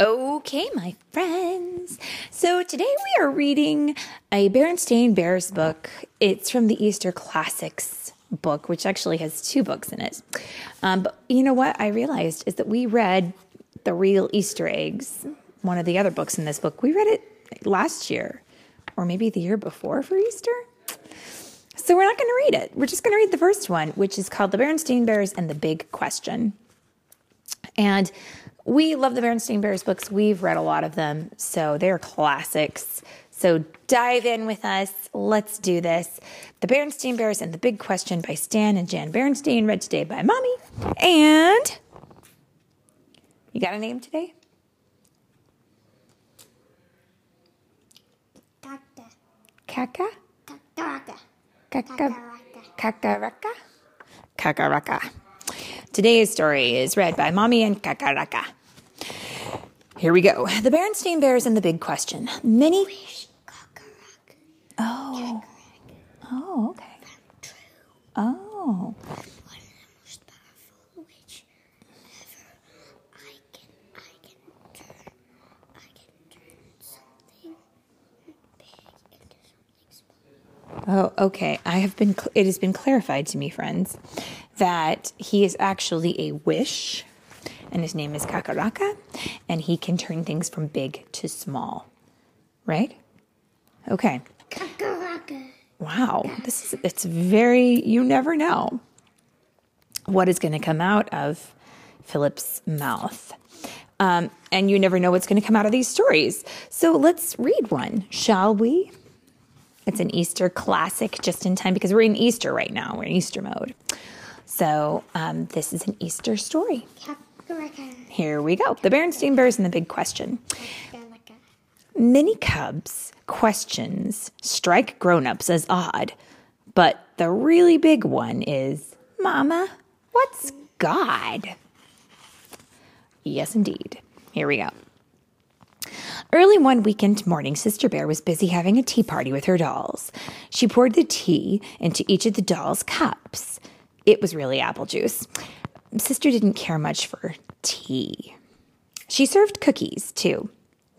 Okay, my friends. So today we are reading a Berenstain Bears book. It's from the Easter Classics book, which actually has two books in it. Um, but you know what I realized is that we read The Real Easter Eggs, one of the other books in this book. We read it last year, or maybe the year before for Easter. So we're not going to read it. We're just going to read the first one, which is called The Berenstain Bears and the Big Question. And we love the Berenstain Bears books. We've read a lot of them, so they're classics. So dive in with us. Let's do this. The Berenstain Bears and the Big Question by Stan and Jan Berenstain, read today by Mommy. And you got a name today? Kaka? Kaka? Kakaraka? Kakaraka. Today's story is read by Mommy and Kakaraka. Here we go. The Berenstain Bears and the Big Question. Many. Oh. Oh, okay. Oh. Oh, okay. I have been. It has been clarified to me, friends, that he is actually a wish, and his name is Kakaraka, and he can turn things from big to small. Right? Okay. Wow. This is. It's very. You never know what is going to come out of Philip's mouth. Um, and you never know what's going to come out of these stories. So let's read one, shall we? It's an Easter classic just in time because we're in Easter right now. We're in Easter mode. So um, this is an Easter story. Here we go. The Berenstain Bears and the Big Question. Many cubs' questions strike grown-ups as odd, but the really big one is, Mama, what's God? Yes, indeed. Here we go. Early one weekend morning, Sister Bear was busy having a tea party with her dolls. She poured the tea into each of the dolls' cups. It was really apple juice. Sister didn't care much for tea. She served cookies, too.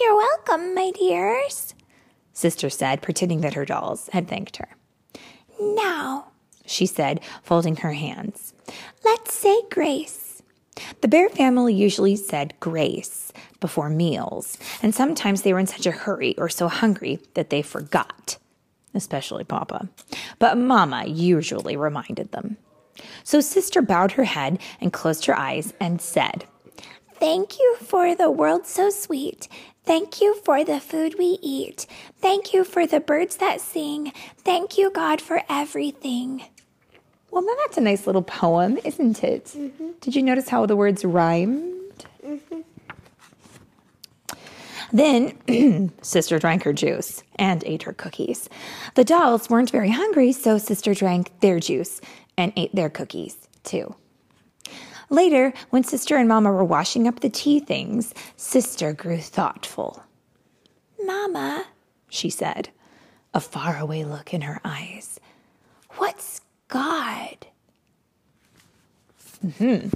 You're welcome, my dears, Sister said, pretending that her dolls had thanked her. Now, she said, folding her hands, let's say grace. The bear family usually said grace before meals, and sometimes they were in such a hurry or so hungry that they forgot, especially Papa. But Mama usually reminded them. So Sister bowed her head and closed her eyes and said, Thank you for the world so sweet. Thank you for the food we eat. Thank you for the birds that sing. Thank you, God, for everything. Well, now that's a nice little poem, isn't it? Mm-hmm. Did you notice how the words rhymed? Mm-hmm. Then Sister drank her juice and ate her cookies. The dolls weren't very hungry, so Sister drank their juice and ate their cookies too. Later, when Sister and Mama were washing up the tea things, Sister grew thoughtful. Mama, she said, a faraway look in her eyes, what's God? Hmm,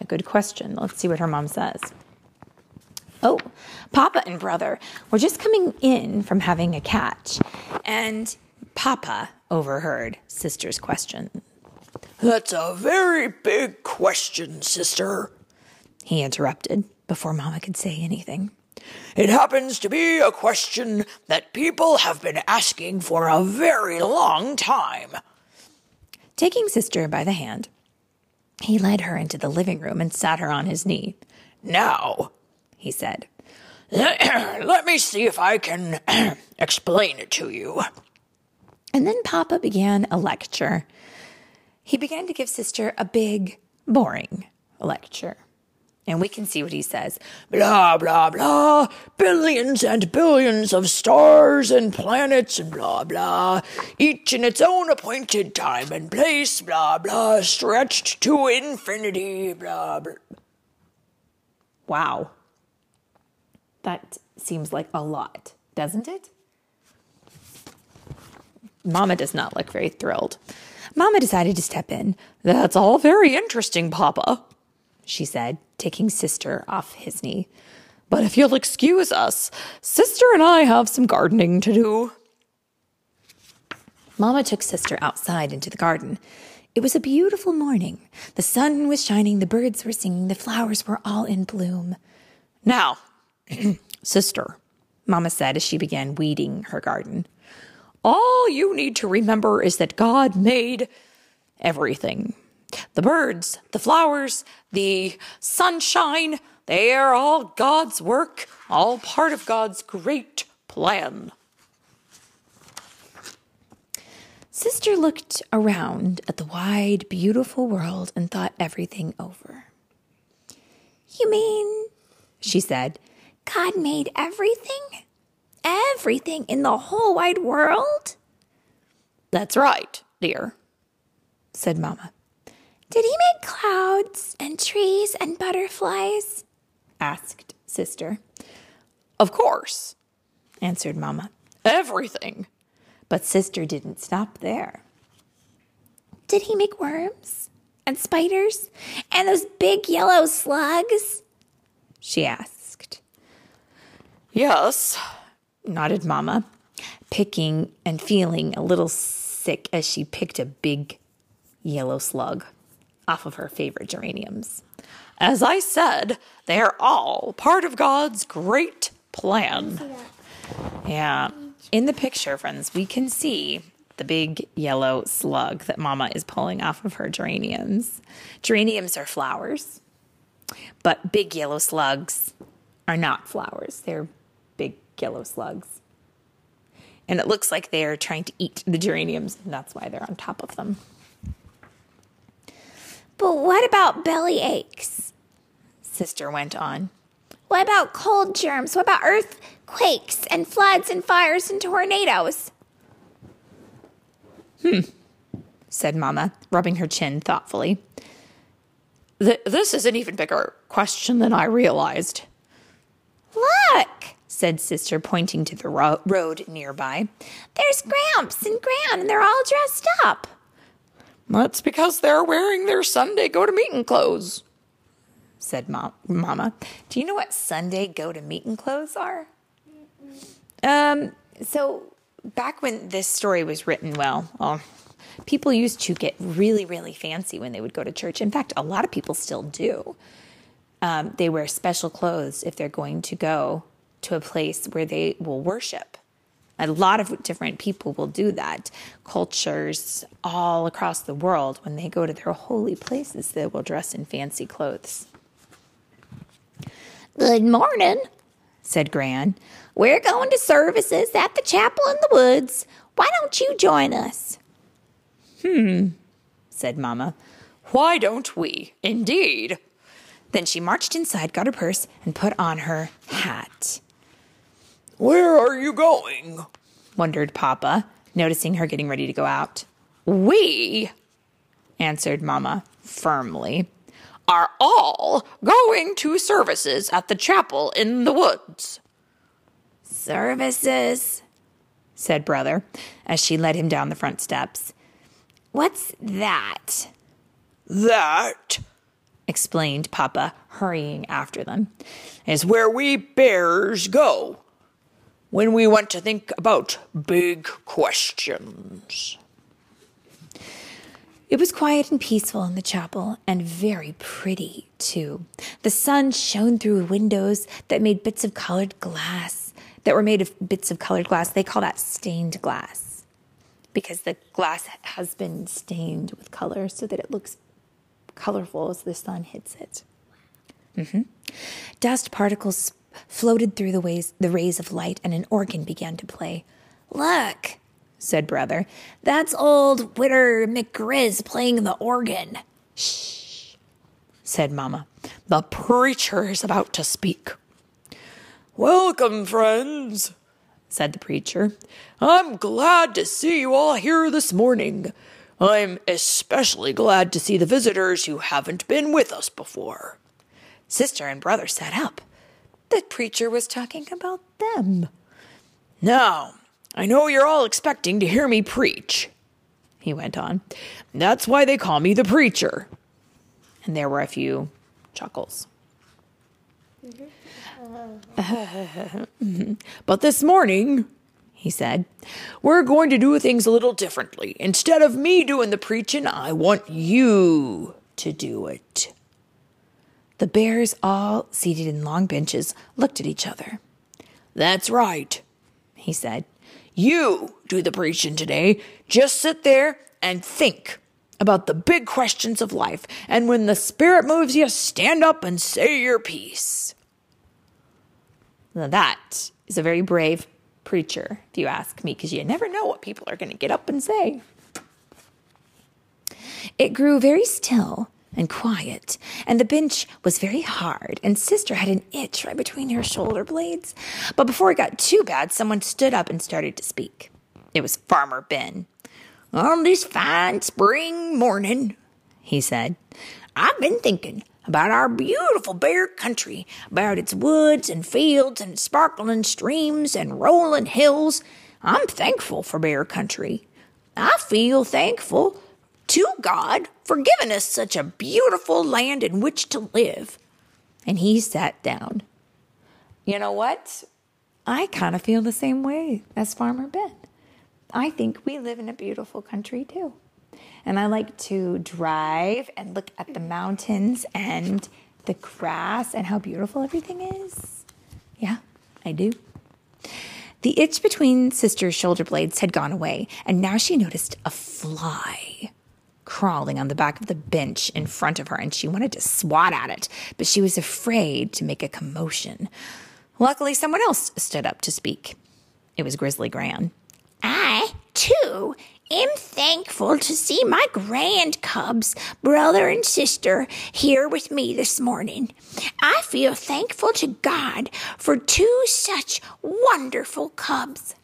a good question. Let's see what her mom says. Oh, Papa and brother were just coming in from having a catch, and Papa overheard Sister's question. That's a very big question, sister. He interrupted before Mama could say anything. It happens to be a question that people have been asking for a very long time. Taking Sister by the hand, he led her into the living room and sat her on his knee. Now, He said, let me see if I can explain it to you. And then Papa began a lecture. He began to give Sister a big, boring lecture. And we can see what he says. Blah, blah, blah. Billions and billions of stars and planets and blah, blah. Each in its own appointed time and place, blah, blah. Stretched to infinity, blah, blah. Wow. That seems like a lot, doesn't it? Mama does not look very thrilled. Mama decided to step in. That's all very interesting, Papa, she said, taking Sister off his knee. But if you'll excuse us, sister and I have some gardening to do. Mamma took sister outside into the garden. It was a beautiful morning. The sun was shining, the birds were singing, the flowers were all in bloom. Now, sister, Mamma said as she began weeding her garden. All you need to remember is that God made everything. The birds, the flowers, the sunshine, they are all God's work, all part of God's great plan. Sister looked around at the wide, beautiful world and thought everything over. You mean, she said, God made everything? Everything in the whole wide world? That's right, dear. said Mamma. Did he make clouds and trees and butterflies? asked Sister. Of course, Answered Mamma. everything. But Sister didn't stop there. Did he make worms and spiders and those big yellow slugs? She asked. Yes, Nodded Mamma, picking and feeling a little sick as she picked a big yellow slug off of her favorite geraniums. as I said, they are all part of God's great plan. Yeah. In the picture, friends, we can see the big yellow slug that Mama is pulling off of her geraniums. Geraniums are flowers, but big yellow slugs are not flowers. They're yellow slugs. And it looks like they're trying to eat the geraniums, and that's why they're on top of them. But what about belly aches? Sister went on. What about cold germs? What about earthquakes and floods and fires and tornadoes? Hmm, said Mamma, rubbing her chin thoughtfully. Th- this is an even bigger question than I realized. Look, said Sister, pointing to the ro- road nearby. There's Gramps and Gran, and they're all dressed up. That's because they're wearing their Sunday go to meeting clothes. said Mom- Mama. Do you know what Sunday go to meeting clothes are? Um, so back when this story was written, well, well, people used to get really, really fancy when they would go to church. In fact, a lot of people still do. Um, they wear special clothes if they're going to go to a place where they will worship. A lot of different people will do that. Cultures all across the world, when they go to their holy places, they will dress in fancy clothes. Good morning, said Gran. We're going to services at the chapel in the woods. Why don't you join us? Hmm, said Mamma. Why don't we? Indeed. Then she marched inside, got her purse, and put on her hat. Where are you going? Wondered Papa, noticing her getting ready to go out. We Answered Mamma firmly. are all going to services at the chapel in the woods. Services, said Brother, as she led him down the front steps. What's that? That explained Papa, hurrying after them. is where we bears go when we want to think about big questions. It was quiet and peaceful in the chapel, and very pretty, too. The sun shone through windows that made bits of colored glass, that were made of bits of colored glass. They call that stained glass because the glass has been stained with color so that it looks colorful as the sun hits it. hmm Dust particles floated through the, ways, the rays of light, and an organ began to play. Look, said Brother, that's old Witter McGrizz playing the organ. Shh, said Mamma. The preacher is about to speak. Welcome, friends, said the preacher. I'm glad to see you all here this morning. I'm especially glad to see the visitors who haven't been with us before. Sister and brother sat up. The preacher was talking about them. Now, I know you're all expecting to hear me preach, he went on. That's why they call me the preacher. And there were a few chuckles. but this morning, he said, we're going to do things a little differently. Instead of me doing the preaching, I want you to do it. The bears, all seated in long benches, looked at each other. That's right, he said. You do the preaching today. Just sit there and think about the big questions of life. And when the Spirit moves you, stand up and say your piece. Now that is a very brave preacher, if you ask me, because you never know what people are going to get up and say. It grew very still and quiet, and the bench was very hard, and Sister had an itch right between her shoulder blades. But before it got too bad, someone stood up and started to speak. It was Farmer Ben. On this fine spring morning, he said, I've been thinking about our beautiful bear country, about its woods and fields and sparkling streams and rolling hills. I'm thankful for bear country. I feel thankful to God for giving us such a beautiful land in which to live. And he sat down. You know what? I kind of feel the same way as Farmer Ben. I think we live in a beautiful country too. And I like to drive and look at the mountains and the grass and how beautiful everything is. Yeah, I do. The itch between Sister's shoulder blades had gone away, and now she noticed a fly crawling on the back of the bench in front of her, and she wanted to swat at it, but she was afraid to make a commotion. Luckily, someone else stood up to speak. It was Grizzly Gran. I, too, am thankful to see my grand cubs, brother and sister, here with me this morning. I feel thankful to God for two such wonderful cubs.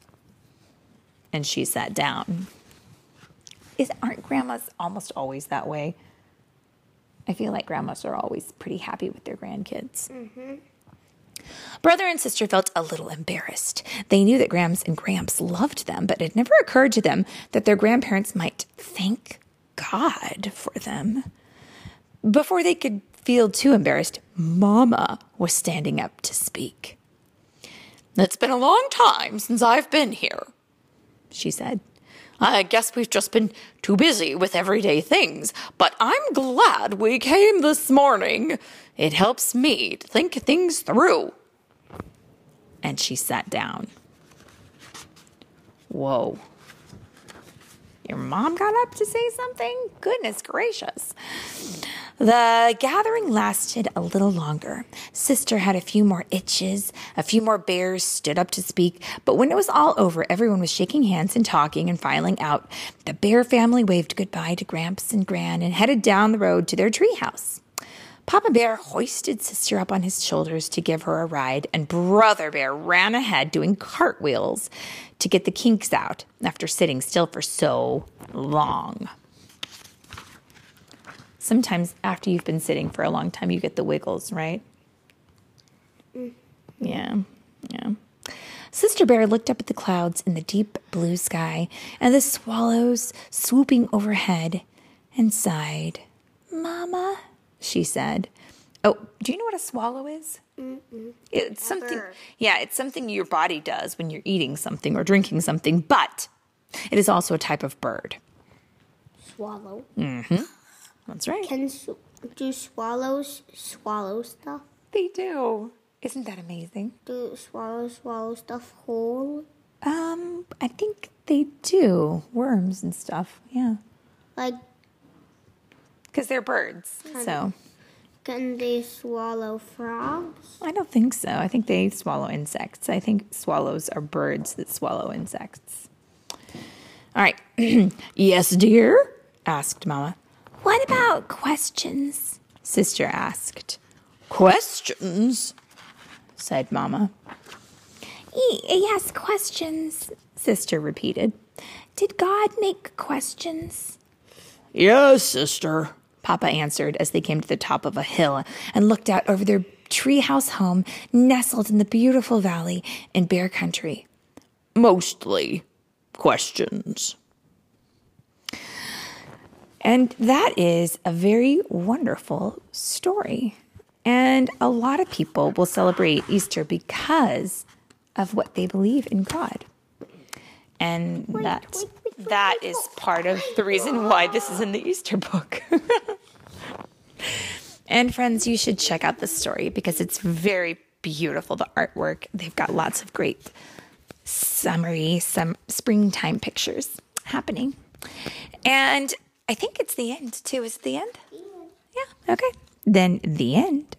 And she sat down. Is, aren't grandmas almost always that way? I feel like grandmas are always pretty happy with their grandkids. Mm-hmm. Brother and sister felt a little embarrassed. They knew that Grams and Gramps loved them, but it never occurred to them that their grandparents might thank God for them. Before they could feel too embarrassed, Mama was standing up to speak. It's been a long time since I've been here, she said. I guess we've just been too busy with everyday things, but I'm glad we came this morning. It helps me to think things through. And she sat down. Whoa. Your mom got up to say something? Goodness gracious. The gathering lasted a little longer. Sister had a few more itches. A few more bears stood up to speak. But when it was all over, everyone was shaking hands and talking and filing out. The bear family waved goodbye to Gramps and Gran and headed down the road to their treehouse. Papa Bear hoisted Sister up on his shoulders to give her a ride, and Brother Bear ran ahead doing cartwheels to get the kinks out after sitting still for so long. Sometimes after you've been sitting for a long time, you get the wiggles, right? Mm-hmm. Yeah, yeah. Sister Bear looked up at the clouds in the deep blue sky and the swallows swooping overhead and sighed. Mama, she said. Oh, do you know what a swallow is? Mm-mm. It's something, yeah, it's something your body does when you're eating something or drinking something, but it is also a type of bird. Swallow. Mm-hmm. That's right. Can sw- do swallows swallow stuff? They do. Isn't that amazing? Do swallows swallow stuff whole? Um, I think they do. Worms and stuff. Yeah. Like, Because they're birds. So can they swallow frogs? I don't think so. I think they swallow insects. I think swallows are birds that swallow insects. All right. yes, dear? asked Mama. What about questions? Sister asked. Questions? said Mama. E- yes, questions, Sister repeated. Did God make questions? Yes, sister. Papa answered as they came to the top of a hill and looked out over their treehouse home nestled in the beautiful valley in Bear Country. Mostly questions. And that is a very wonderful story. And a lot of people will celebrate Easter because of what they believe in God. And that that is part of the reason why this is in the Easter book. and friends, you should check out this story because it's very beautiful the artwork. They've got lots of great summery, some springtime pictures happening. And I think it's the end too. Is it the end? Yeah. Okay. Then the end.